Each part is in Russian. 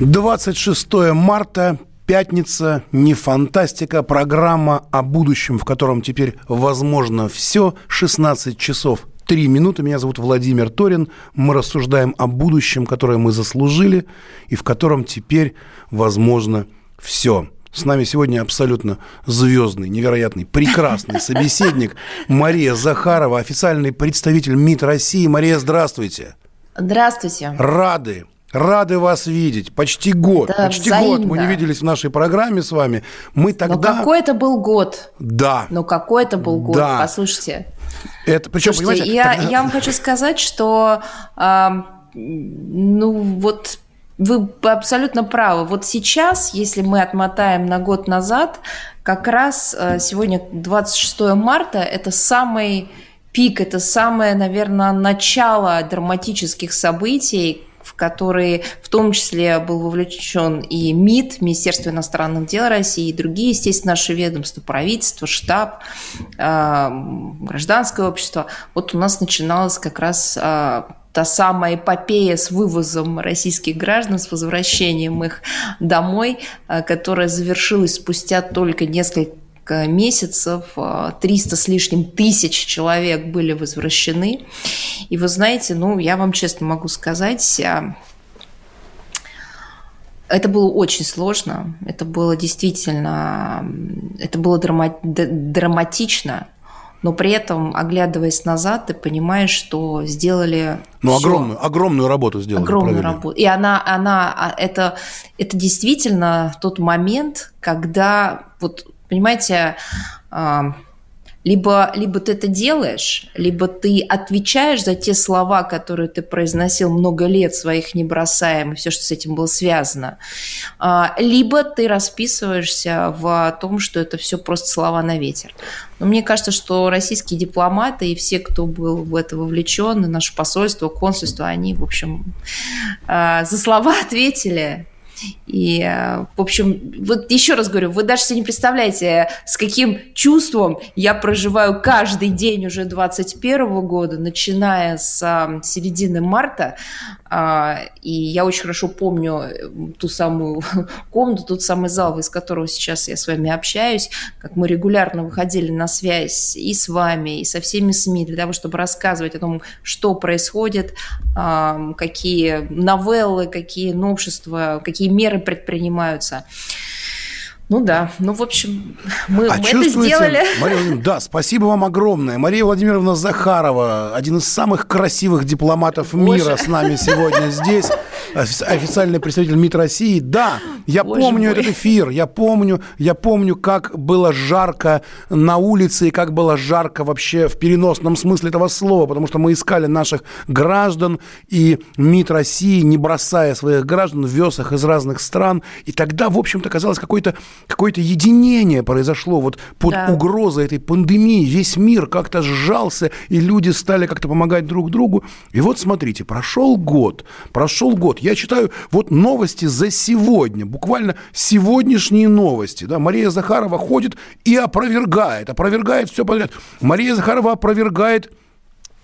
26 марта, пятница, не фантастика, программа о будущем, в котором теперь возможно все, 16 часов 3 минуты. Меня зовут Владимир Торин. Мы рассуждаем о будущем, которое мы заслужили, и в котором теперь возможно все. С нами сегодня абсолютно звездный, невероятный, прекрасный собеседник Мария Захарова, официальный представитель МИД России. Мария, здравствуйте. Здравствуйте. Рады Рады вас видеть. Почти год. Да, Почти взаимно. год мы не виделись в нашей программе с вами. Мы тогда... Но какой это был год? Да. Ну какой это был год? Да. Послушайте. Это, причем, Слушайте, понимаете, я, тогда... я вам хочу сказать, что э, ну вот вы абсолютно правы. Вот сейчас, если мы отмотаем на год назад, как раз э, сегодня 26 марта, это самый пик, это самое, наверное, начало драматических событий, которые в том числе был вовлечен и МИД, Министерство иностранных дел России, и другие, естественно, наши ведомства, правительство, штаб, э, гражданское общество. Вот у нас начиналась как раз э, та самая эпопея с вывозом российских граждан, с возвращением их домой, э, которая завершилась спустя только несколько месяцев 300 с лишним тысяч человек были возвращены. И вы знаете, ну, я вам честно могу сказать, а, это было очень сложно, это было действительно, это было драма драматично, но при этом, оглядываясь назад, ты понимаешь, что сделали... Ну, огромную, огромную работу сделали. Огромную провели. работу. И она, она а, это, это действительно тот момент, когда вот Понимаете, а, либо, либо ты это делаешь, либо ты отвечаешь за те слова, которые ты произносил много лет, своих не бросаем, и все, что с этим было связано. А, либо ты расписываешься в том, что это все просто слова на ветер. Но мне кажется, что российские дипломаты и все, кто был в это вовлечен, и наше посольство, консульство, они, в общем, а, за слова ответили. И, э, в общем, вот еще раз говорю, вы даже себе не представляете, с каким чувством я проживаю каждый день уже 21 года, начиная с э, середины марта. А, и я очень хорошо помню э, ту самую комнату, тот самый зал, из которого сейчас я с вами общаюсь, как мы регулярно выходили на связь и с вами, и со всеми СМИ для того, чтобы рассказывать о том, что происходит, какие новеллы, какие новшества, какие меры предпринимаются. Ну да, ну в общем, мы, а мы это сделали. Мария да, спасибо вам огромное. Мария Владимировна Захарова, один из самых красивых дипломатов Боже. мира с нами сегодня здесь официальный представитель МИД России. Да, я Боже помню мой. этот эфир, я помню, я помню, как было жарко на улице и как было жарко вообще в переносном смысле этого слова, потому что мы искали наших граждан, и МИД России, не бросая своих граждан, вез их из разных стран. И тогда, в общем-то, казалось, какое-то какое единение произошло вот под да. угрозой этой пандемии. Весь мир как-то сжался, и люди стали как-то помогать друг другу. И вот смотрите, прошел год, прошел год я читаю вот новости за сегодня, буквально сегодняшние новости. Да? Мария Захарова ходит и опровергает, опровергает все подряд. Мария Захарова опровергает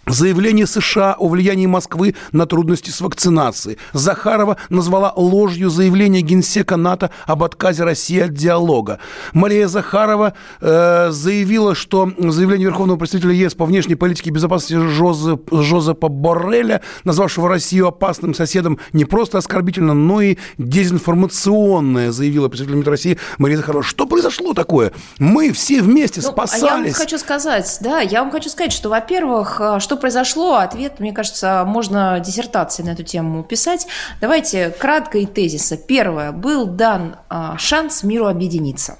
Заявление США о влиянии Москвы на трудности с вакцинацией. Захарова назвала ложью заявление генсека НАТО об отказе России от диалога. Мария Захарова э, заявила, что заявление Верховного представителя ЕС по внешней политике и безопасности Жозеп, Жозепа Борреля, назвавшего Россию опасным соседом, не просто оскорбительно, но и дезинформационное, заявила представитель МИД России Мария Захарова. Что произошло такое? Мы все вместе ну, спасались. Я вам хочу сказать, да, я вам хочу сказать, что, во-первых, э, что произошло? Ответ, мне кажется, можно диссертации на эту тему писать. Давайте кратко и тезисно. Первое. Был дан а, шанс миру объединиться.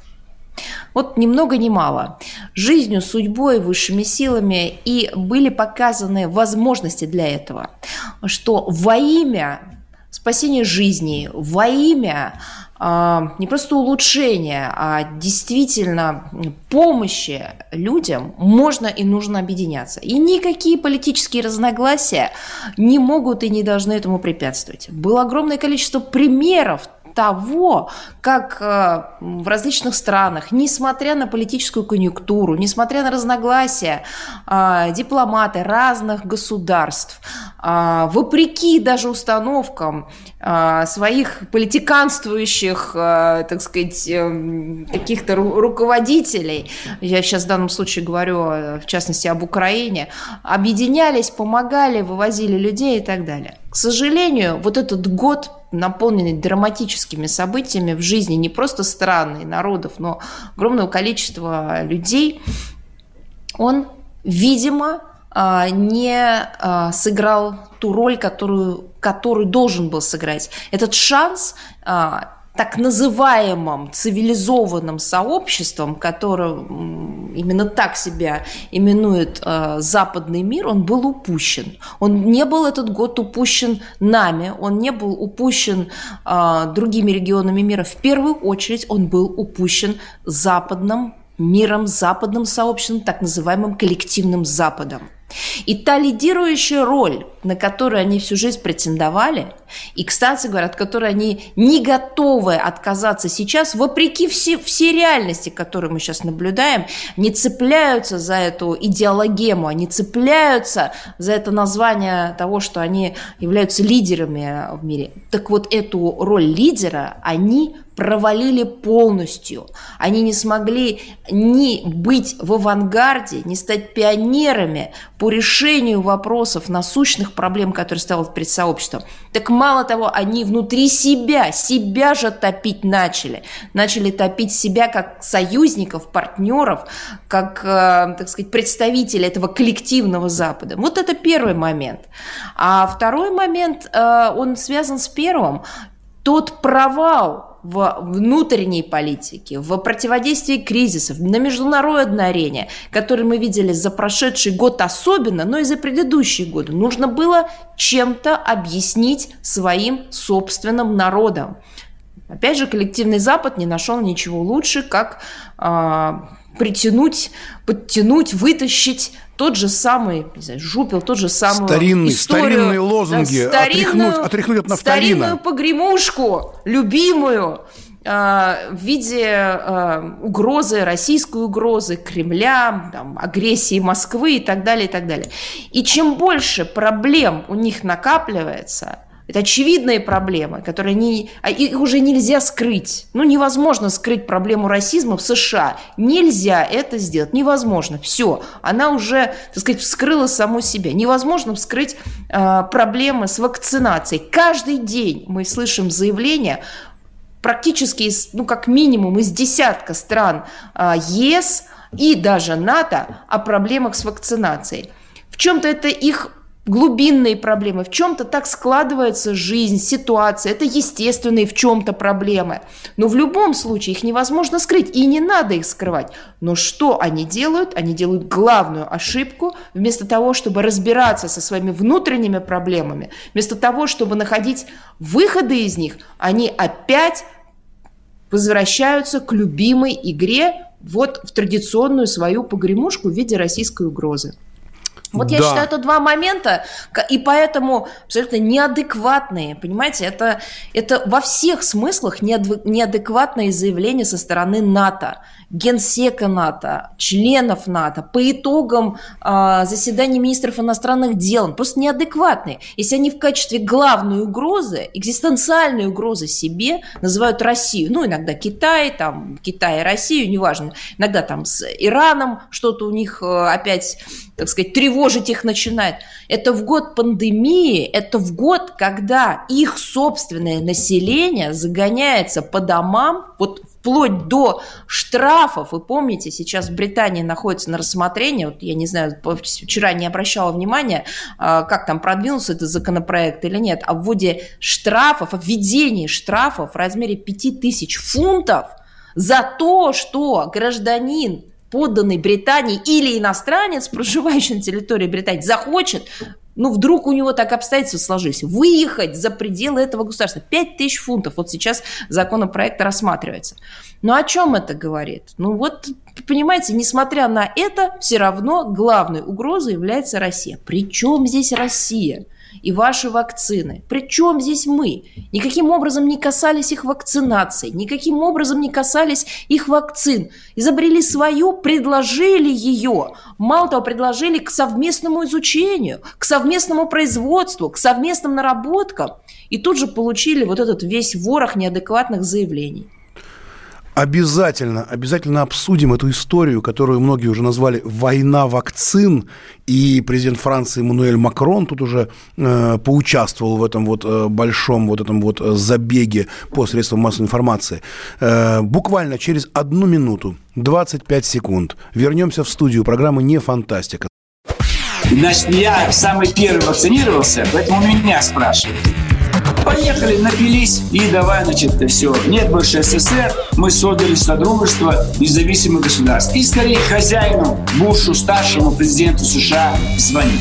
Вот ни много ни мало. Жизнью, судьбой, высшими силами и были показаны возможности для этого. Что во имя спасения жизни, во имя не просто улучшения, а действительно помощи людям можно и нужно объединяться. И никакие политические разногласия не могут и не должны этому препятствовать. Было огромное количество примеров того, как э, в различных странах, несмотря на политическую конъюнктуру, несмотря на разногласия, э, дипломаты разных государств, э, вопреки даже установкам своих политиканствующих, так сказать, каких-то руководителей, я сейчас в данном случае говорю, в частности, об Украине, объединялись, помогали, вывозили людей и так далее. К сожалению, вот этот год наполненный драматическими событиями в жизни не просто страны и народов, но огромного количества людей, он, видимо, а, не а, сыграл ту роль, которую, которую должен был сыграть. Этот шанс а, так называемым цивилизованным сообществом, которое именно так себя именует э, западный мир, он был упущен. Он не был этот год упущен нами, он не был упущен э, другими регионами мира. В первую очередь он был упущен западным миром, западным сообществом, так называемым коллективным Западом. И та лидирующая роль, на которую они всю жизнь претендовали, и, кстати говоря, от которой они не готовы отказаться сейчас, вопреки все, всей реальности, которую мы сейчас наблюдаем, не цепляются за эту идеологему, они цепляются за это название того, что они являются лидерами в мире. Так вот, эту роль лидера они провалили полностью. Они не смогли ни быть в авангарде, ни стать пионерами по решению вопросов насущных проблем, которые ставят перед сообществом. Так мало того, они внутри себя, себя же топить начали. Начали топить себя как союзников, партнеров, как, э, так сказать, представителей этого коллективного Запада. Вот это первый момент. А второй момент, э, он связан с первым. Тот провал, в внутренней политике, в противодействии кризисов, на международной арене, который мы видели за прошедший год особенно, но и за предыдущие годы, нужно было чем-то объяснить своим собственным народам. Опять же, коллективный Запад не нашел ничего лучше, как э, притянуть, подтянуть, вытащить тот же самый, не знаю, жупел, тот же самый Старинный, историю, старинные лозунги, да, старинную, отряхнуть, отряхнуть от нафталина. Старинную погремушку, любимую, э, в виде э, угрозы, российской угрозы Кремля, там, агрессии Москвы и так далее, и так далее. И чем больше проблем у них накапливается, это очевидные проблемы, которые не, а их уже нельзя скрыть. Ну, невозможно скрыть проблему расизма в США. Нельзя это сделать. Невозможно. Все. Она уже, так сказать, вскрыла саму себя. Невозможно вскрыть э, проблемы с вакцинацией. Каждый день мы слышим заявления практически, из, ну, как минимум, из десятка стран э, ЕС и даже НАТО о проблемах с вакцинацией. В чем-то это их глубинные проблемы, в чем-то так складывается жизнь, ситуация, это естественные в чем-то проблемы. Но в любом случае их невозможно скрыть, и не надо их скрывать. Но что они делают? Они делают главную ошибку, вместо того, чтобы разбираться со своими внутренними проблемами, вместо того, чтобы находить выходы из них, они опять возвращаются к любимой игре, вот в традиционную свою погремушку в виде российской угрозы. Вот да. я считаю, это два момента, и поэтому абсолютно неадекватные, понимаете, это, это во всех смыслах неадекватное заявление со стороны НАТО генсека НАТО, членов НАТО по итогам э, заседаний министров иностранных дел, просто неадекватные. Если они в качестве главной угрозы, экзистенциальной угрозы себе называют Россию, ну, иногда Китай, там, Китай и Россию, неважно, иногда там с Ираном что-то у них э, опять, так сказать, тревожить их начинает. Это в год пандемии, это в год, когда их собственное население загоняется по домам, вот вплоть до штрафов. Вы помните, сейчас в Британии находится на рассмотрении, вот я не знаю, вчера не обращала внимания, а, как там продвинулся этот законопроект или нет, о вводе штрафов, о введении штрафов в размере 5000 фунтов за то, что гражданин подданный Британии или иностранец, проживающий на территории Британии, захочет ну, вдруг у него так обстоятельства сложились, выехать за пределы этого государства. 5 тысяч фунтов. Вот сейчас законопроект рассматривается. Ну, о чем это говорит? Ну, вот, понимаете, несмотря на это, все равно главной угрозой является Россия. Причем здесь Россия? И ваши вакцины. Причем здесь мы? Никаким образом не касались их вакцинации, никаким образом не касались их вакцин. Изобрели свою, предложили ее. Мало того, предложили к совместному изучению, к совместному производству, к совместным наработкам. И тут же получили вот этот весь ворох неадекватных заявлений. Обязательно, обязательно обсудим эту историю, которую многие уже назвали «война вакцин», и президент Франции Эммануэль Макрон тут уже э, поучаствовал в этом вот э, большом вот этом вот забеге по средствам массовой информации. Э, буквально через одну минуту, 25 секунд, вернемся в студию программы «Не фантастика». Значит, я самый первый вакцинировался, поэтому меня спрашивают. Поехали, напились и давай, значит, все. Нет больше СССР, мы создали Содружество независимых государств. И скорее хозяину Бушу, старшему президенту США, звонить.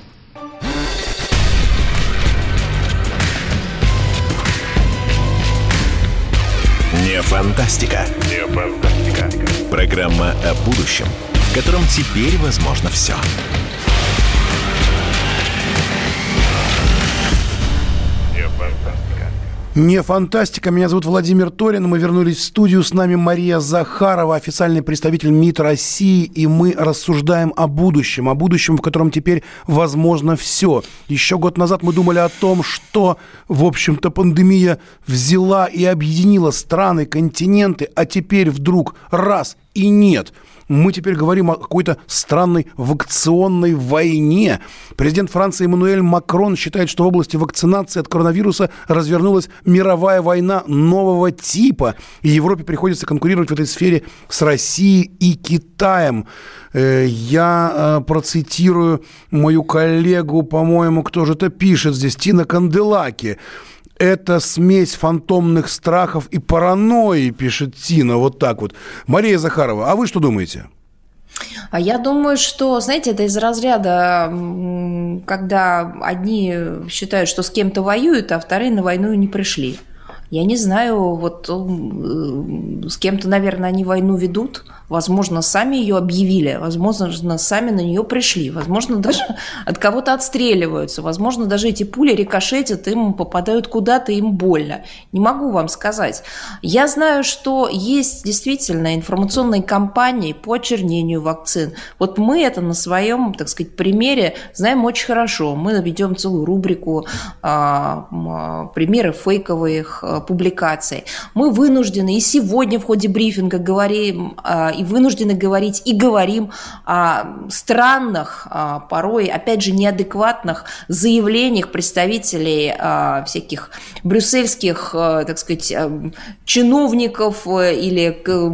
Не фантастика. Не фантастика. Программа о будущем, в котором теперь возможно все. Не фантастика. Меня зовут Владимир Торин. Мы вернулись в студию. С нами Мария Захарова, официальный представитель МИД России. И мы рассуждаем о будущем. О будущем, в котором теперь возможно все. Еще год назад мы думали о том, что, в общем-то, пандемия взяла и объединила страны, континенты. А теперь вдруг раз и нет – мы теперь говорим о какой-то странной вакционной войне. Президент Франции Эммануэль Макрон считает, что в области вакцинации от коронавируса развернулась мировая война нового типа. И Европе приходится конкурировать в этой сфере с Россией и Китаем. Э, я э, процитирую мою коллегу, по-моему, кто же это пишет здесь, Тина Канделаки это смесь фантомных страхов и паранойи, пишет Тина, вот так вот. Мария Захарова, а вы что думаете? А я думаю, что, знаете, это из разряда, когда одни считают, что с кем-то воюют, а вторые на войну не пришли. Я не знаю, вот э, с кем-то, наверное, они войну ведут, Возможно, сами ее объявили, возможно, сами на нее пришли, возможно, даже от кого-то отстреливаются, возможно, даже эти пули рикошетят, им попадают куда-то, им больно. Не могу вам сказать. Я знаю, что есть действительно информационные кампании по очернению вакцин. Вот мы это на своем, так сказать, примере знаем очень хорошо. Мы ведем целую рубрику а, а, примеры фейковых а, публикаций. Мы вынуждены и сегодня в ходе брифинга говорим а, и вынуждены говорить, и говорим о странных, а, порой, опять же, неадекватных заявлениях представителей а, всяких брюссельских, так сказать, чиновников э, или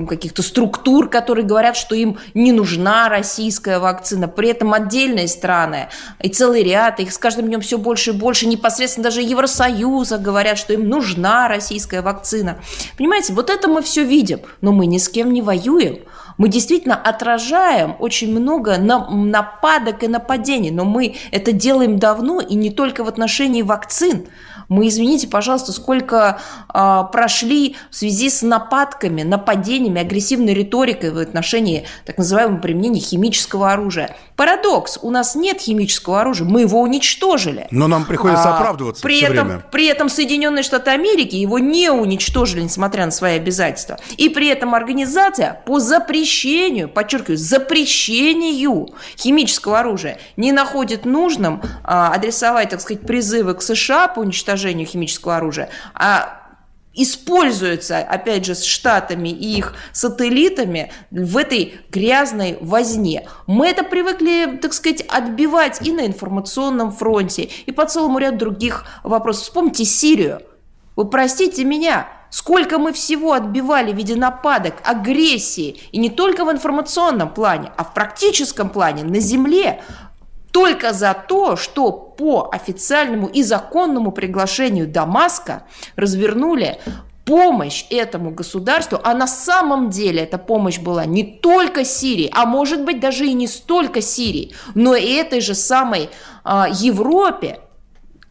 каких-то структур, которые говорят, что им не нужна российская вакцина. При этом отдельные страны и целый ряд, их с каждым днем все больше и больше, непосредственно даже Евросоюза говорят, что им нужна российская вакцина. Понимаете, вот это мы все видим, но мы ни с кем не воюем мы действительно отражаем очень много нападок и нападений, но мы это делаем давно и не только в отношении вакцин. Мы, извините, пожалуйста, сколько э, прошли в связи с нападками, нападениями, агрессивной риторикой в отношении так называемого применения химического оружия. Парадокс. У нас нет химического оружия, мы его уничтожили. Но нам приходится а, оправдываться при все этом, время. При этом Соединенные Штаты Америки его не уничтожили, несмотря на свои обязательства. И при этом организация по запрещению, подчеркиваю, запрещению химического оружия не находит нужным а, адресовать, так сказать, призывы к США по уничтожению химического оружия, а используется, опять же, с Штатами и их сателлитами в этой грязной возне. Мы это привыкли, так сказать, отбивать и на информационном фронте, и по целому ряду других вопросов. Вспомните Сирию. Вы простите меня, сколько мы всего отбивали в виде нападок, агрессии, и не только в информационном плане, а в практическом плане, на земле, только за то, что по официальному и законному приглашению Дамаска развернули помощь этому государству, а на самом деле эта помощь была не только Сирии, а может быть даже и не столько Сирии, но и этой же самой а, Европе,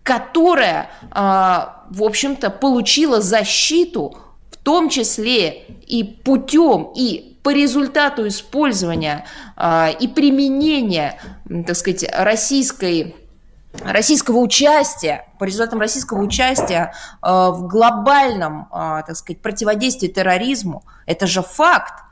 которая, а, в общем-то, получила защиту, в том числе и путем, и по результату использования а, и применения, так сказать, российской российского участия, по результатам российского участия э, в глобальном, э, так сказать, противодействии терроризму, это же факт.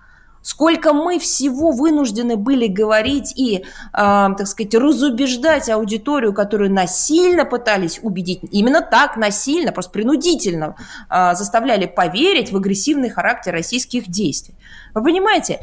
Сколько мы всего вынуждены были говорить и, э, так сказать, разубеждать аудиторию, которую насильно пытались убедить, именно так, насильно, просто принудительно э, заставляли поверить в агрессивный характер российских действий. Вы понимаете,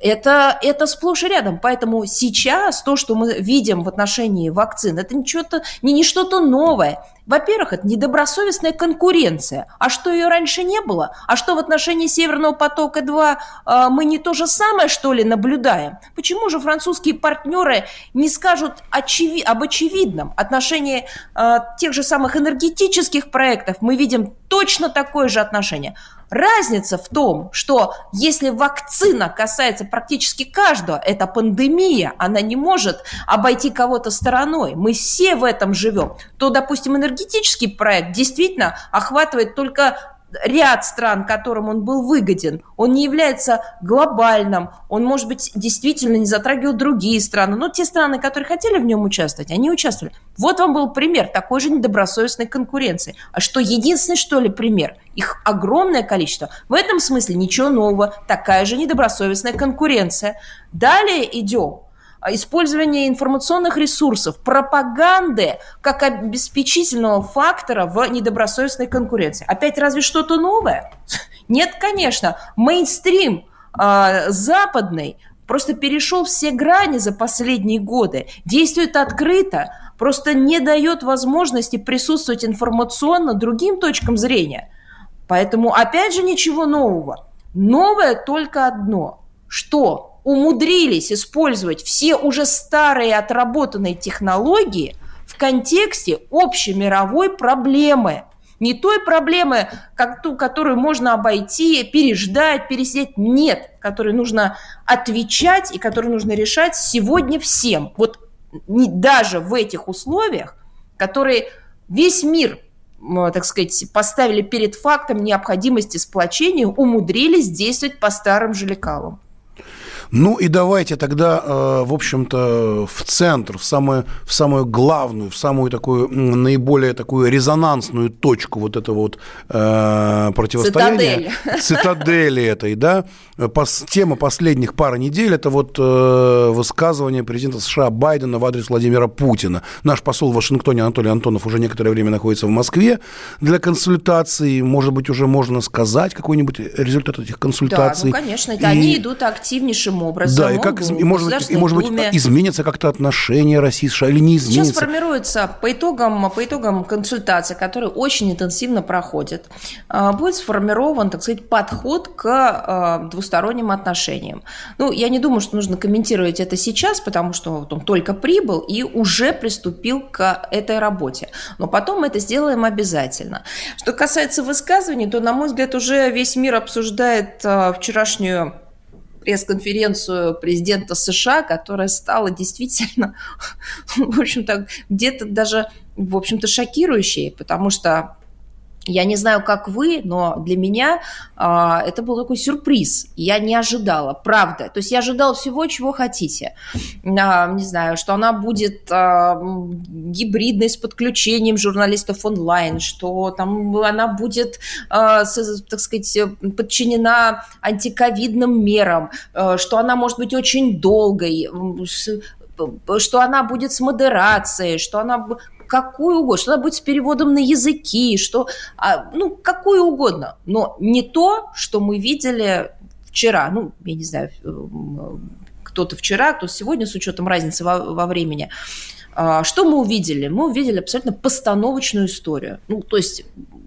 это, это сплошь и рядом. Поэтому сейчас то, что мы видим в отношении вакцин, это ничего-то, не, не что-то новое. Во-первых, это недобросовестная конкуренция. А что ее раньше не было? А что в отношении Северного потока-2 э, мы не то же самое, что ли, наблюдаем? Почему же французские партнеры не скажут очеви- об очевидном? Отношении э, тех же самых энергетических проектов мы видим точно такое же отношение. Разница в том, что если вакцина касается практически каждого, это пандемия, она не может обойти кого-то стороной, мы все в этом живем, то, допустим, энергетический проект действительно охватывает только ряд стран, которым он был выгоден, он не является глобальным, он, может быть, действительно не затрагивал другие страны, но те страны, которые хотели в нем участвовать, они участвовали. Вот вам был пример такой же недобросовестной конкуренции. А что, единственный, что ли, пример? Их огромное количество. В этом смысле ничего нового, такая же недобросовестная конкуренция. Далее идем использование информационных ресурсов, пропаганды как обеспечительного фактора в недобросовестной конкуренции. Опять разве что-то новое? Нет, конечно. Мейнстрим э, западный просто перешел все грани за последние годы, действует открыто, просто не дает возможности присутствовать информационно другим точкам зрения. Поэтому, опять же, ничего нового. Новое только одно, что умудрились использовать все уже старые отработанные технологии в контексте общемировой проблемы. Не той проблемы, как ту, которую можно обойти, переждать, пересидеть. Нет, которой нужно отвечать и которую нужно решать сегодня всем. Вот не, даже в этих условиях, которые весь мир так сказать, поставили перед фактом необходимости сплочения, умудрились действовать по старым же лекалам. Ну и давайте тогда, э, в общем-то, в центр, в самую, в самую главную, в самую такую наиболее такую резонансную точку вот этого вот э, противостояния. Цитадель. Цитадели этой, да. Пос, тема последних пары недель – это вот э, высказывание президента США Байдена в адрес Владимира Путина. Наш посол в Вашингтоне Анатолий Антонов уже некоторое время находится в Москве для консультаций. Может быть, уже можно сказать какой-нибудь результат этих консультаций. Да, ну, конечно. И... Они идут активнейшим образом. Да, и как и, может быть, и, может быть, изменится как-то отношение России США или не изменится? Сейчас формируется по итогам, по итогам консультации, которые очень интенсивно проходят, а, будет сформирован, так сказать, подход к а, двусторонним отношениям. Ну, я не думаю, что нужно комментировать это сейчас, потому что он только прибыл и уже приступил к этой работе. Но потом мы это сделаем обязательно. Что касается высказываний, то, на мой взгляд, уже весь мир обсуждает а, вчерашнюю пресс-конференцию президента США, которая стала действительно, в общем-то, где-то даже, в общем-то, шокирующей, потому что я не знаю, как вы, но для меня э, это был такой сюрприз. Я не ожидала, правда. То есть я ожидала всего, чего хотите. Э, не знаю, что она будет э, гибридной с подключением журналистов онлайн, что там она будет, э, с, так сказать, подчинена антиковидным мерам, э, что она может быть очень долгой, что она будет с модерацией, что она какую угодно, что она будет с переводом на языки, что, а, ну, какую угодно, но не то, что мы видели вчера, ну, я не знаю, э, кто-то вчера, кто сегодня, с учетом разницы во, во времени. А, что мы увидели? Мы увидели абсолютно постановочную историю. Ну, то есть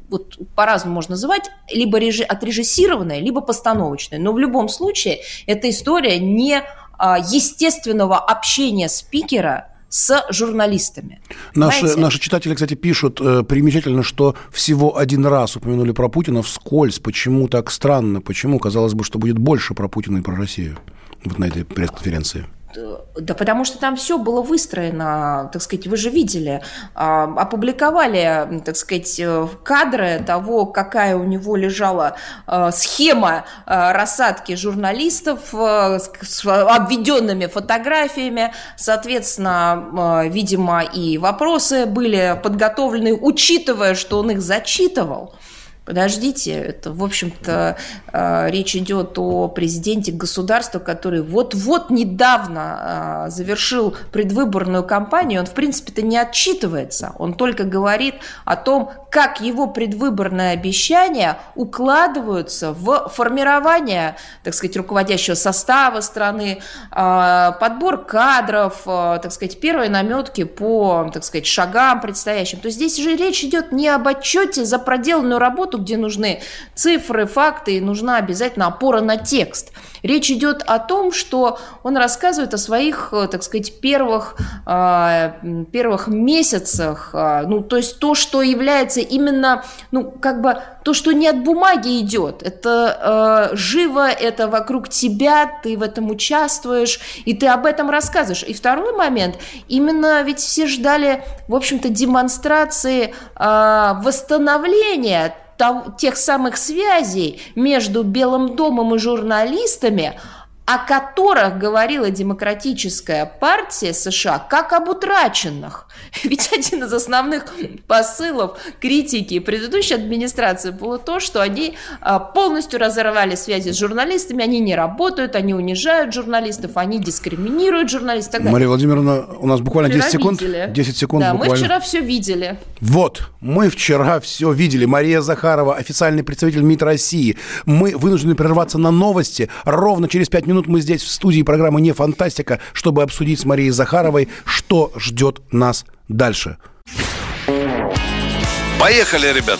вот по-разному можно называть, либо режи, отрежиссированная, либо постановочная. Но в любом случае эта история не а, естественного общения спикера с журналистами. Наши, наши читатели, кстати, пишут э, примечательно, что всего один раз упомянули про Путина вскользь. Почему так странно? Почему? Казалось бы, что будет больше про Путина и про Россию вот на этой пресс-конференции. Да потому что там все было выстроено, так сказать, вы же видели, а, опубликовали, так сказать, э, кадры того, какая у него лежала э, схема э, рассадки журналистов с обведенными фотографиями, соответственно, видимо, и вопросы были подготовлены, учитывая, что он их зачитывал. Подождите, это, в общем-то, э, речь идет о президенте государства, который вот-вот недавно э, завершил предвыборную кампанию. Он, в принципе-то, не отчитывается. Он только говорит о том, как его предвыборные обещания укладываются в формирование, так сказать, руководящего состава страны, э, подбор кадров, так сказать, первые наметки по, так сказать, шагам предстоящим. То есть здесь же речь идет не об отчете за проделанную работу, работу, где нужны цифры, факты, и нужна обязательно опора на текст. Речь идет о том, что он рассказывает о своих, э, так сказать, первых, э, первых месяцах, э, ну, то есть то, что является именно, ну, как бы то, что не от бумаги идет, это э, живо, это вокруг тебя, ты в этом участвуешь, и ты об этом рассказываешь. И второй момент, именно ведь все ждали, в общем-то, демонстрации э, восстановления тех самых связей между Белым домом и журналистами, о которых говорила демократическая партия США как об утраченных. Ведь один из основных посылов критики предыдущей администрации было то, что они а, полностью разорвали связи с журналистами, они не работают, они унижают журналистов, они дискриминируют журналистов. Мария Владимировна, у нас буквально вчера 10 секунд. Видели. 10 секунд да, буквально. мы вчера все видели. Вот, мы вчера все видели. Мария Захарова, официальный представитель МИД России. Мы вынуждены прерваться на новости. Ровно через 5 минут минут мы здесь в студии программы «Не фантастика», чтобы обсудить с Марией Захаровой, что ждет нас дальше. Поехали, ребят!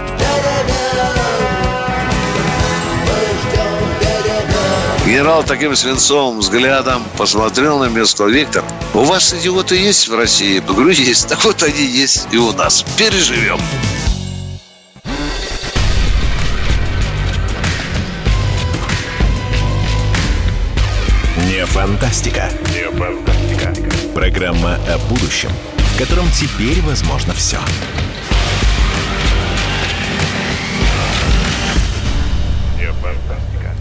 Генерал таким свинцовым взглядом посмотрел на меня и сказал, Виктор, у вас идиоты есть в России? Я говорю, есть. Так вот они есть и у нас. Переживем. Не фантастика. Не фантастика. Программа о будущем, в котором теперь возможно все.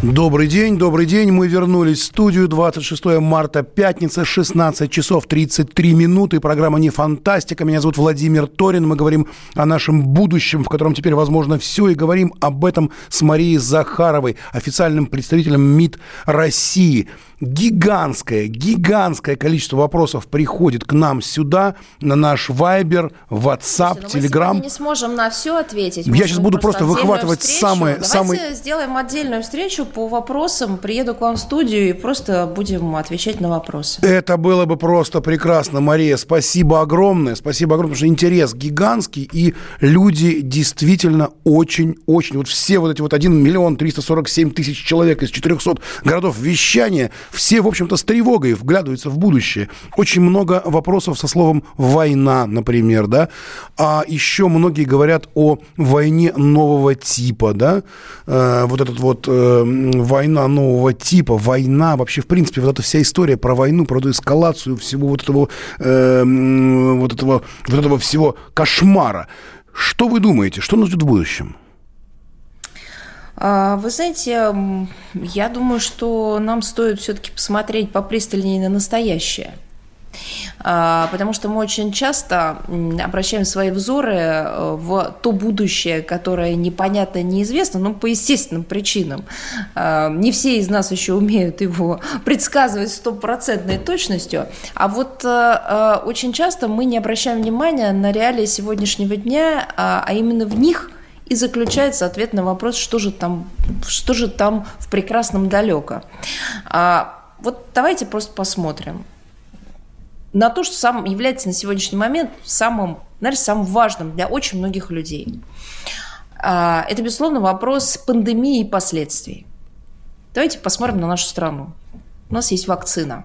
Добрый день, добрый день. Мы вернулись в студию. 26 марта, пятница, 16 часов 33 минуты. Программа «Не фантастика». Меня зовут Владимир Торин. Мы говорим о нашем будущем, в котором теперь возможно все. И говорим об этом с Марией Захаровой, официальным представителем МИД России гигантское, гигантское количество вопросов приходит к нам сюда, на наш Вайбер, WhatsApp, Telegram. Мы не сможем на все ответить. Я сейчас буду просто выхватывать самые... Давайте самые... сделаем отдельную встречу по вопросам, приеду к вам в студию и просто будем отвечать на вопросы. Это было бы просто прекрасно, Мария. Спасибо огромное. Спасибо огромное, потому что интерес гигантский, и люди действительно очень-очень... Вот все вот эти вот 1 миллион 347 тысяч человек из 400 городов вещания все, в общем-то, с тревогой вглядываются в будущее. Очень много вопросов со словом «война», например, да. А еще многие говорят о войне нового типа, да. Э, вот этот вот э, война нового типа, война, вообще, в принципе, вот эта вся история про войну, про эту эскалацию всего вот этого, э, вот этого, вот этого всего кошмара. Что вы думаете, что нас ждет в будущем? А, вы знаете, я думаю, что нам стоит все-таки посмотреть попристальнее на настоящее. А, потому что мы очень часто обращаем свои взоры э, в то будущее, которое непонятно, неизвестно, но по естественным причинам. А, не все из нас еще умеют его предсказывать стопроцентной точностью, а вот э, э, очень часто мы не обращаем внимания на реалии сегодняшнего дня, а именно в них – и заключается ответ на вопрос, что же там, что же там в прекрасном далеко. А, вот давайте просто посмотрим на то, что сам является на сегодняшний момент самым, наверное, самым важным для очень многих людей. А, это, безусловно, вопрос пандемии и последствий. Давайте посмотрим на нашу страну. У нас есть вакцина.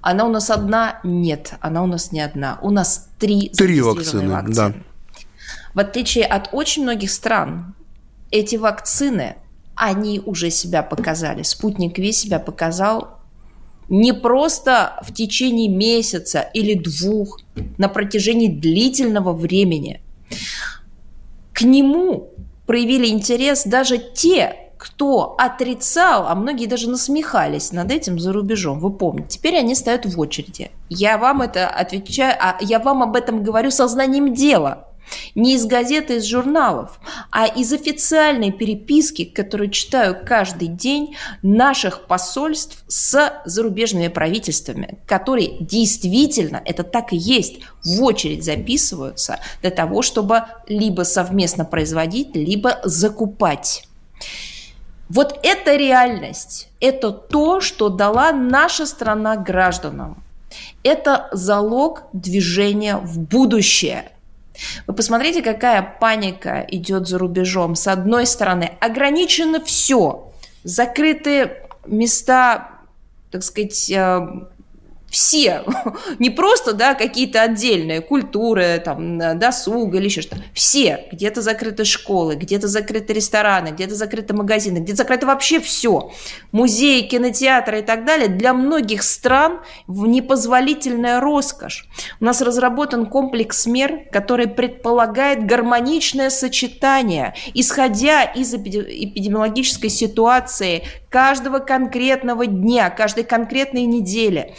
Она у нас одна? Нет, она у нас не одна. У нас три Три вакцины, вакцины. да. В отличие от очень многих стран, эти вакцины, они уже себя показали. Спутник Ви себя показал не просто в течение месяца или двух, на протяжении длительного времени. К нему проявили интерес даже те, кто отрицал, а многие даже насмехались над этим за рубежом. Вы помните, теперь они стоят в очереди. Я вам это отвечаю, а я вам об этом говорю сознанием дела. Не из газеты, из журналов, а из официальной переписки, которую читаю каждый день наших посольств с зарубежными правительствами, которые действительно, это так и есть, в очередь записываются для того, чтобы либо совместно производить, либо закупать. Вот эта реальность, это то, что дала наша страна гражданам. Это залог движения в будущее – вы посмотрите, какая паника идет за рубежом. С одной стороны, ограничено все. Закрыты места, так сказать, э, все, не просто, да, какие-то отдельные культуры, там, досуг или еще что-то, все, где-то закрыты школы, где-то закрыты рестораны, где-то закрыты магазины, где-то закрыто вообще все, музеи, кинотеатры и так далее, для многих стран в непозволительная роскошь. У нас разработан комплекс мер, который предполагает гармоничное сочетание, исходя из эпидемиологической ситуации каждого конкретного дня, каждой конкретной недели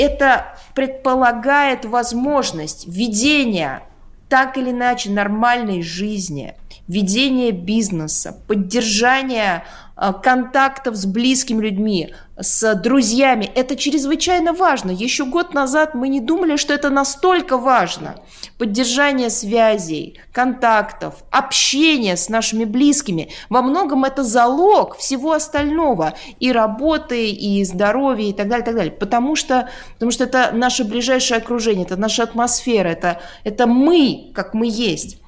это предполагает возможность ведения так или иначе нормальной жизни, ведения бизнеса, поддержания Э, контактов с близкими людьми, с друзьями. Это чрезвычайно важно. Еще год назад мы не думали, что это настолько важно. Поддержание связей, контактов, общение с нашими близкими. Во многом это залог всего остального. И работы, и здоровья, и так далее, и так далее. Потому что, потому что это наше ближайшее окружение, это наша атмосфера, это, это мы, как мы есть.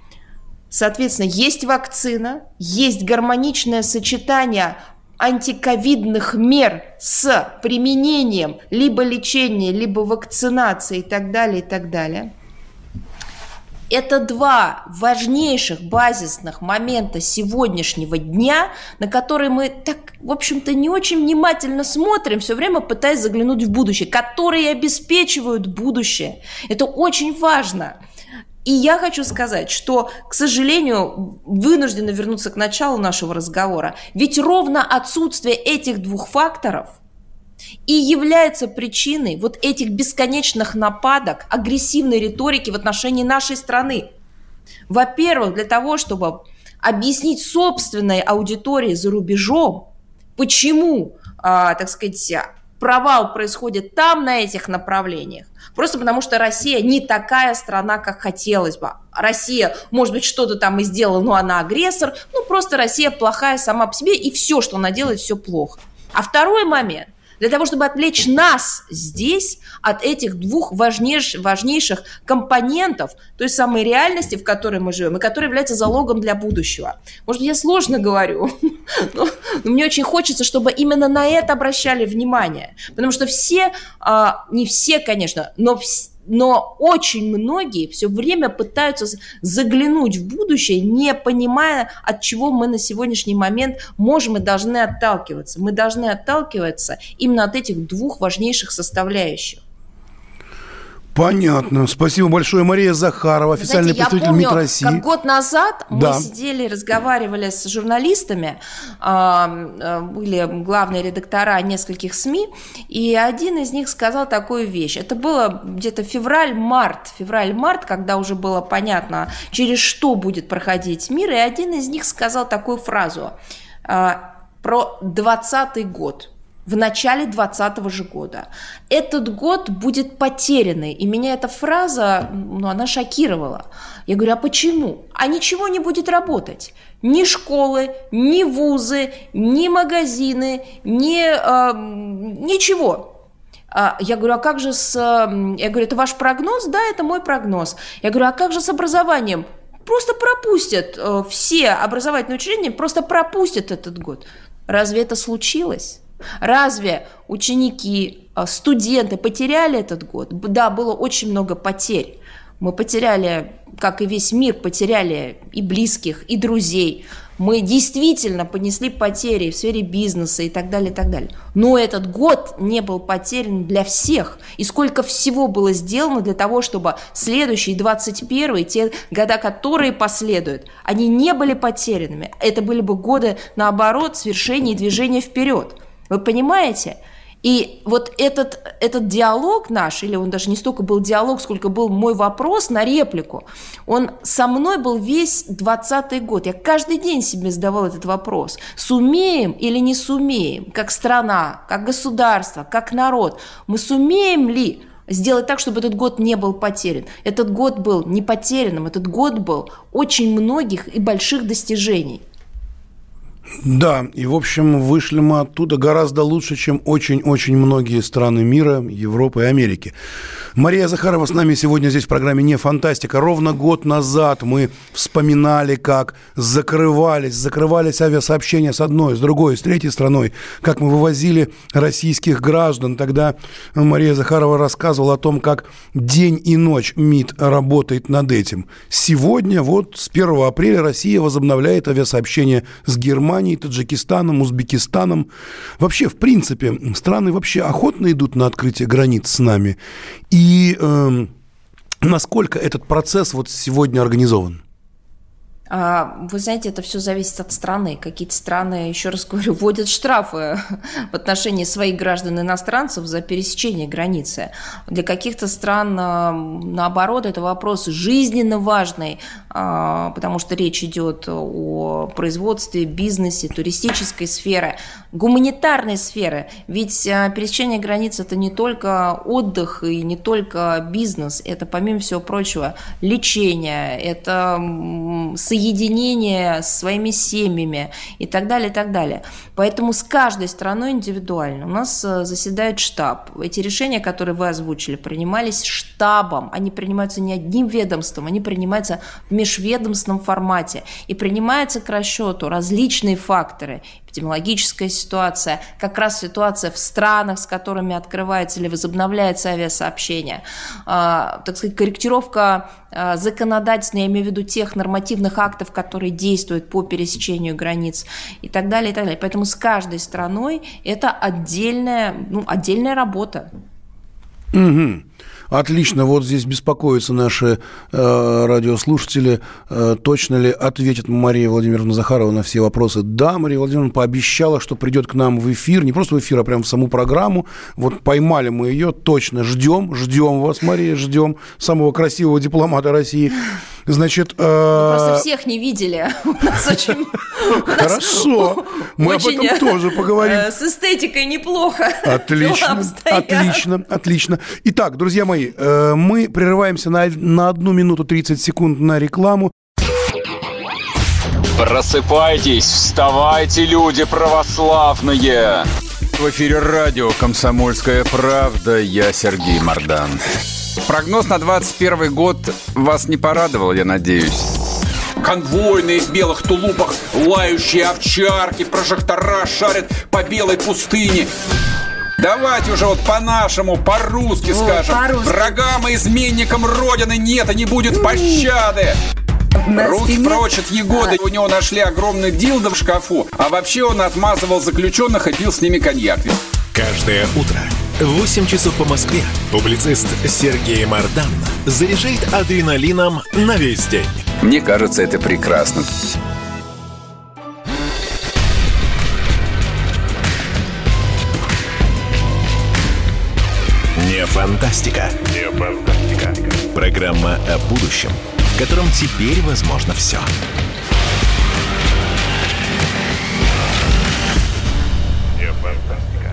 Соответственно, есть вакцина, есть гармоничное сочетание антиковидных мер с применением либо лечения, либо вакцинации и так далее, и так далее. Это два важнейших базисных момента сегодняшнего дня, на которые мы так, в общем-то, не очень внимательно смотрим, все время пытаясь заглянуть в будущее, которые обеспечивают будущее. Это очень важно. И я хочу сказать, что, к сожалению, вынуждены вернуться к началу нашего разговора. Ведь ровно отсутствие этих двух факторов и является причиной вот этих бесконечных нападок, агрессивной риторики в отношении нашей страны. Во-первых, для того, чтобы объяснить собственной аудитории за рубежом, почему, а, так сказать, провал происходит там, на этих направлениях, просто потому что Россия не такая страна, как хотелось бы. Россия, может быть, что-то там и сделала, но она агрессор. Ну, просто Россия плохая сама по себе, и все, что она делает, все плохо. А второй момент – для того, чтобы отвлечь нас здесь от этих двух важнейших, важнейших компонентов той самой реальности, в которой мы живем, и которая является залогом для будущего. Может я сложно говорю, но, но мне очень хочется, чтобы именно на это обращали внимание. Потому что все, а, не все, конечно, но все но очень многие все время пытаются заглянуть в будущее, не понимая, от чего мы на сегодняшний момент можем и должны отталкиваться. Мы должны отталкиваться именно от этих двух важнейших составляющих. Понятно. Спасибо большое. Мария Захарова, официальный Знаете, представитель МИД России. как год назад Да. мы сидели, разговаривали с журналистами, а, а, были главные редактора нескольких СМИ, и один из них сказал такую вещь. Это было где-то февраль-март, февраль-март, когда уже было понятно, через что будет проходить мир, и один из них сказал такую фразу а, про 20 год в начале 2020 же года. Этот год будет потерянный. И меня эта фраза, ну, она шокировала. Я говорю, а почему? А ничего не будет работать. Ни школы, ни вузы, ни магазины, ни, э, ничего. А, Я говорю, а как же с... э, Я говорю, это ваш прогноз? Да, это мой прогноз. Я говорю, а как же с образованием? Просто пропустят э, все образовательные учреждения, просто пропустят этот год. Разве это случилось? Разве ученики, э, студенты потеряли этот год? Да, было очень много потерь. Мы потеряли, как и весь мир, потеряли и близких, и друзей. Мы действительно понесли потери в сфере бизнеса и так далее, и так далее. Но этот год не был потерян для всех. И сколько всего было сделано для того, чтобы следующий, 21 те года, которые последуют, они не были потерянными. Это были бы годы, наоборот, свершения и движения вперед. Вы понимаете? И вот этот, этот диалог наш, или он даже не столько был диалог, сколько был мой вопрос на реплику, он со мной был весь 20 год. Я каждый день себе задавал этот вопрос. Сумеем или не сумеем, как страна, как государство, как народ, мы сумеем ли сделать так, чтобы этот год не был потерян. Этот год был не потерянным, этот год был очень многих и больших достижений. Да, и, в общем, вышли мы оттуда гораздо лучше, чем очень-очень многие страны мира, Европы и Америки. Мария Захарова с нами сегодня здесь в программе «Не фантастика». Ровно год назад мы вспоминали, как закрывались, закрывались авиасообщения с одной, с другой, с третьей страной, как мы вывозили российских граждан. Тогда Мария Захарова рассказывала о том, как день и ночь МИД работает над этим. Сегодня, вот с 1 апреля, Россия возобновляет авиасообщение с Германией, Таджикистаном, Узбекистаном. Вообще, в принципе, страны вообще охотно идут на открытие границ с нами. И эм, насколько этот процесс вот сегодня организован? А, Вы знаете, это все зависит от страны. Какие-то страны, еще раз говорю, вводят штрафы в отношении своих граждан-иностранцев за пересечение границы. Для каких-то стран, а, наоборот, это вопрос жизненно важный, а, потому что речь идет о производстве, бизнесе, туристической сфере, гуманитарной сферы. Ведь пересечение границ – это не только отдых и не только бизнес, это, помимо всего прочего, лечение, это м, соединение с своими семьями и так далее, и так далее. Поэтому с каждой страной индивидуально. У нас э, заседает штаб. Эти решения, которые вы озвучили, принимались штабом. Они принимаются не одним ведомством, они принимаются в межведомственном формате. И принимаются к расчету различные факторы. Эпидемиологическая ситуация, как раз ситуация в странах, с которыми открывается или возобновляется авиасообщение, а, так сказать, корректировка а, законодательной, я имею в виду тех нормативных актов, которые действуют по пересечению границ и так далее, и так далее. Поэтому с каждой страной это отдельная, ну, отдельная работа. Угу. Отлично, вот здесь беспокоятся наши э, радиослушатели, э, точно ли ответит Мария Владимировна Захарова на все вопросы. Да, Мария Владимировна пообещала, что придет к нам в эфир, не просто в эфир, а прямо в саму программу. Вот поймали мы ее, точно ждем, ждем вас, Мария, ждем самого красивого дипломата России. Значит, э, Просто всех не видели. У нас очень... Хорошо, мы об этом тоже поговорим. э, С эстетикой неплохо. Отлично, отлично, отлично. Итак, друзья мои, э, мы прерываемся на, на одну минуту 30 секунд на рекламу. Просыпайтесь, вставайте, люди православные! В эфире радио «Комсомольская правда». Я Сергей Мордан. Прогноз на 21 год вас не порадовал, я надеюсь. Конвойные в белых тулупах, лающие овчарки, прожектора шарят по белой пустыне. Давайте уже вот по-нашему, по-русски скажем. по-русски. Врагам и изменникам Родины нет и не будет пощады. На Руки стене- прочь от Егоды. У него нашли огромный дилдо в шкафу. А вообще он отмазывал заключенных и пил с ними коньяк. Каждое утро в 8 часов по Москве публицист Сергей Мардан заряжает адреналином на весь день. Мне кажется, это прекрасно. Не фантастика. Не фантастика. Программа о будущем, в котором теперь возможно все.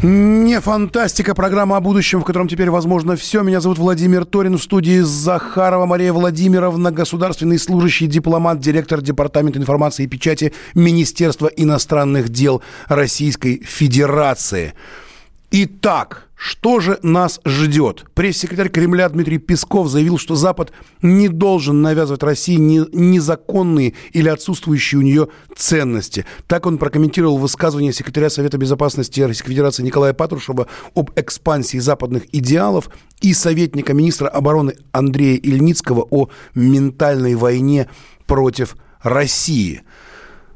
Не фантастика, программа о будущем, в котором теперь возможно все. Меня зовут Владимир Торин, в студии Захарова Мария Владимировна, государственный служащий, дипломат, директор Департамента информации и печати Министерства иностранных дел Российской Федерации. Итак, что же нас ждет? Пресс-секретарь Кремля Дмитрий Песков заявил, что Запад не должен навязывать России незаконные или отсутствующие у нее ценности. Так он прокомментировал высказывание секретаря Совета Безопасности Российской Федерации Николая Патрушева об экспансии западных идеалов и советника министра обороны Андрея Ильницкого о ментальной войне против России.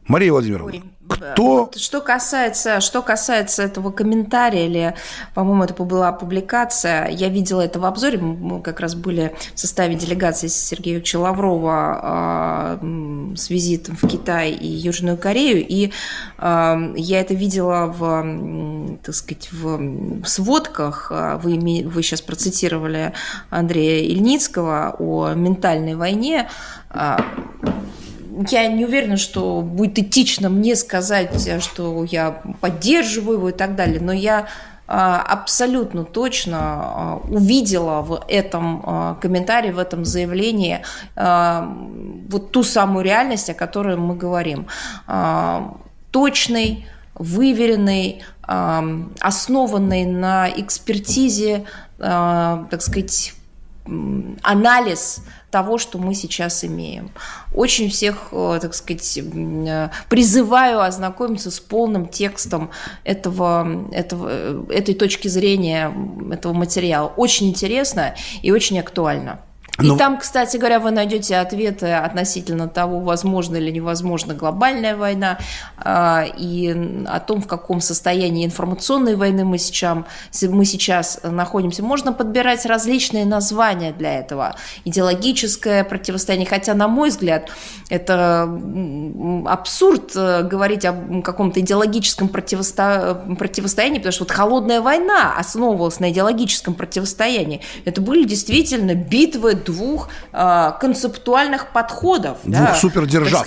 Мария Владимировна, Ой. Кто? Что касается, что касается этого комментария, или, по-моему, это была публикация, я видела это в обзоре, мы как раз были в составе делегации Сергея Юрьевича Лаврова э, с визитом в Китай и Южную Корею, и э, я это видела в, так сказать, в сводках, вы, вы сейчас процитировали Андрея Ильницкого о ментальной войне, я не уверена, что будет этично мне сказать, что я поддерживаю его и так далее, но я а, абсолютно точно а, увидела в этом а, комментарии, в этом заявлении вот ту самую реальность, о которой мы говорим. Точный, выверенный, основанный на экспертизе, так сказать, анализ того, что мы сейчас имеем. Очень всех, э, так сказать, э, призываю ознакомиться с полным текстом этого, этого, э, этой точки зрения, этого материала. Очень интересно и очень актуально. И ну, там, кстати говоря, вы найдете ответы относительно того, возможно или невозможно глобальная война, а, и о том, в каком состоянии информационной войны мы сейчас, мы сейчас находимся. Можно подбирать различные названия для этого. Идеологическое противостояние, хотя, на мой взгляд, это абсурд э, говорить о каком-то идеологическом противосто... противостоянии, потому что вот холодная война основывалась на идеологическом противостоянии. Это были действительно битвы двух э, концептуальных подходов. Двух да, супердержав.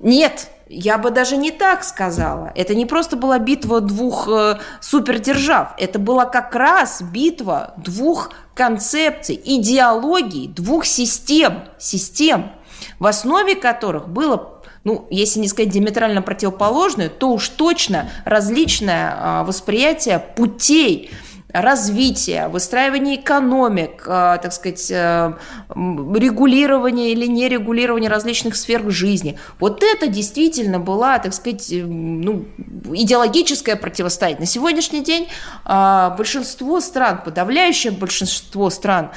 Нет, я бы даже не так сказала. Это не просто была битва двух э, супердержав. Это была как раз битва двух концепций, идеологий, двух систем. Систем, в основе которых было ну, если не сказать диаметрально противоположное, то уж точно различное а, восприятие путей развития, выстраивания экономик, э, так сказать, э, регулирования или нерегулирования различных сфер жизни. Вот это действительно была, так сказать, э, ну, идеологическое противостояние. На сегодняшний день большинство стран, подавляющее большинство стран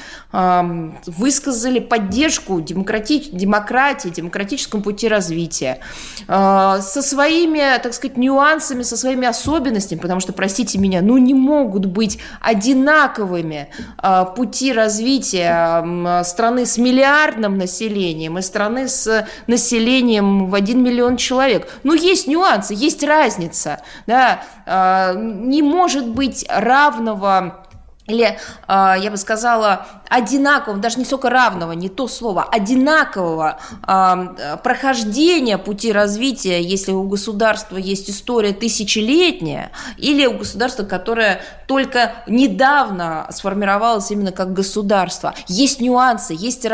высказали поддержку демократи... демократии, демократическому пути развития со своими, так сказать, нюансами, со своими особенностями, потому что, простите меня, ну не могут быть одинаковыми а, пути развития страны с миллиардным населением и страны с населением в 1 миллион человек. Ну, есть нюансы, есть разница. Да? А, не может быть равного или, а, я бы сказала, одинакового, даже не столько равного, не то слово, одинакового а, прохождения пути развития, если у государства есть история тысячелетняя, или у государства, которое только недавно сформировалось именно как государство. Есть нюансы, есть,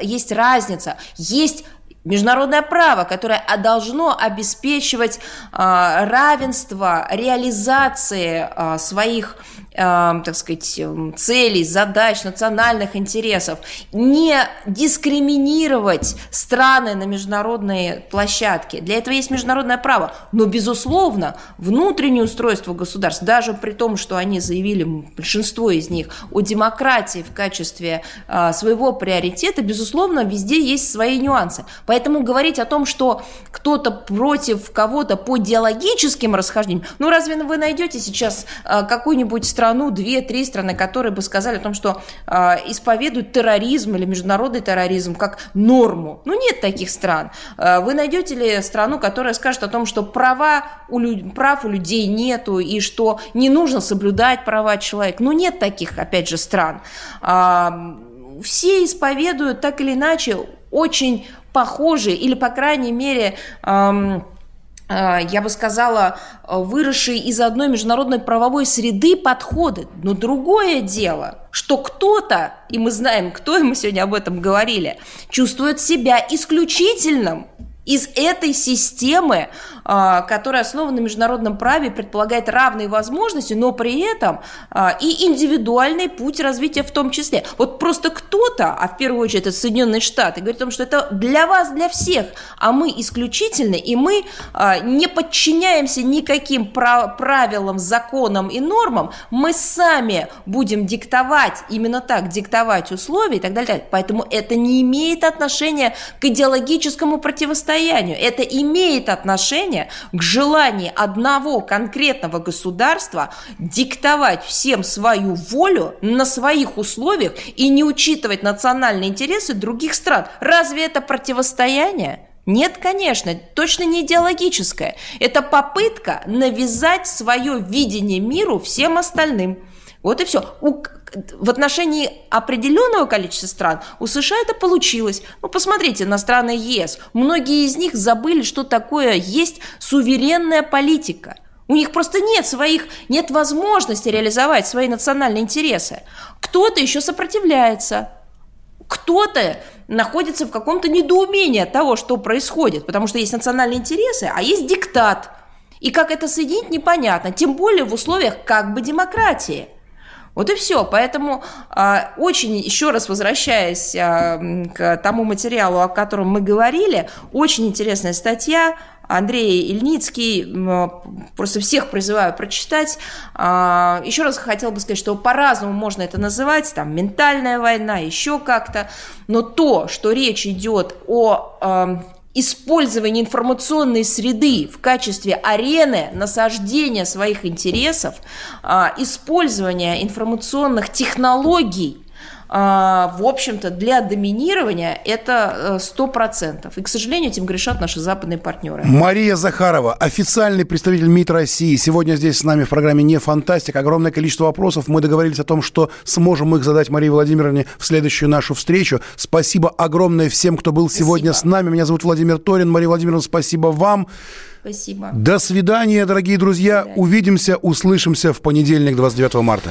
есть разница, есть международное право, которое должно обеспечивать равенство реализации своих так сказать, целей, задач, национальных интересов, не дискриминировать страны на международной площадке. Для этого есть международное право. Но, безусловно, внутреннее устройство государств, даже при том, что они заявили, большинство из них, о демократии в качестве а, своего приоритета, безусловно, везде есть свои нюансы. Поэтому говорить о том, что кто-то против кого-то по идеологическим расхождениям, ну разве вы найдете сейчас а, какую-нибудь страну, две-три страны, которые бы сказали о том, что а, исповедуют терроризм или международный терроризм как норму? Ну нет таких стран. Вы найдете ли страну, которая скажет о том, что права у, прав у людей нету и что не нужно соблюдать права человека? Ну нет таких, опять же, стран все исповедуют так или иначе очень похожие или, по крайней мере, эм, э, я бы сказала, выросшие из одной международной правовой среды подходы. Но другое дело, что кто-то, и мы знаем, кто, и мы сегодня об этом говорили, чувствует себя исключительным из этой системы, а, которая основана на международном праве, предполагает равные возможности, но при этом а, и индивидуальный путь развития в том числе. Вот просто кто-то, а в первую очередь это Соединенные Штаты, говорит о том, что это для вас, для всех, а мы исключительны, и мы а, не подчиняемся никаким правилам, законам и нормам, мы сами будем диктовать, именно так, диктовать условия и так далее. Поэтому это не имеет отношения к идеологическому противостоянию состоянию. Это имеет отношение к желанию одного конкретного государства диктовать всем свою волю на своих условиях и не учитывать национальные интересы других стран. Разве это противостояние? Нет, конечно, точно не идеологическое. Это попытка навязать свое видение миру всем остальным. Вот и все. У, в отношении определенного количества стран у США это получилось. Ну, посмотрите на страны ЕС. Многие из них забыли, что такое есть суверенная политика. У них просто нет своих, нет возможности реализовать свои национальные интересы. Кто-то еще сопротивляется, кто-то находится в каком-то недоумении от того, что происходит, потому что есть национальные интересы, а есть диктат. И как это соединить, непонятно, тем более в условиях как бы демократии – вот и все. Поэтому а, очень, еще раз возвращаясь а, к тому материалу, о котором мы говорили, очень интересная статья. Андрей Ильницкий, просто всех призываю прочитать. А, еще раз хотел бы сказать, что по-разному можно это называть, там, ментальная война, еще как-то, но то, что речь идет о использование информационной среды в качестве арены насаждения своих интересов, а, использование информационных технологий в общем-то, для доминирования это э, сто процентов. И, к сожалению, этим грешат наши западные партнеры. Мария Захарова, официальный представитель МИД России, сегодня здесь с нами в программе «Не фантастик». Огромное количество вопросов. Мы договорились о том, что сможем их задать Марии Владимировне в следующую нашу встречу. Спасибо огромное всем, кто был спасибо. сегодня с нами. Меня зовут Владимир Торин. Мария Владимировна, спасибо вам. Спасибо. До свидания, дорогие друзья. Увидимся, услышимся в понедельник, 29 марта.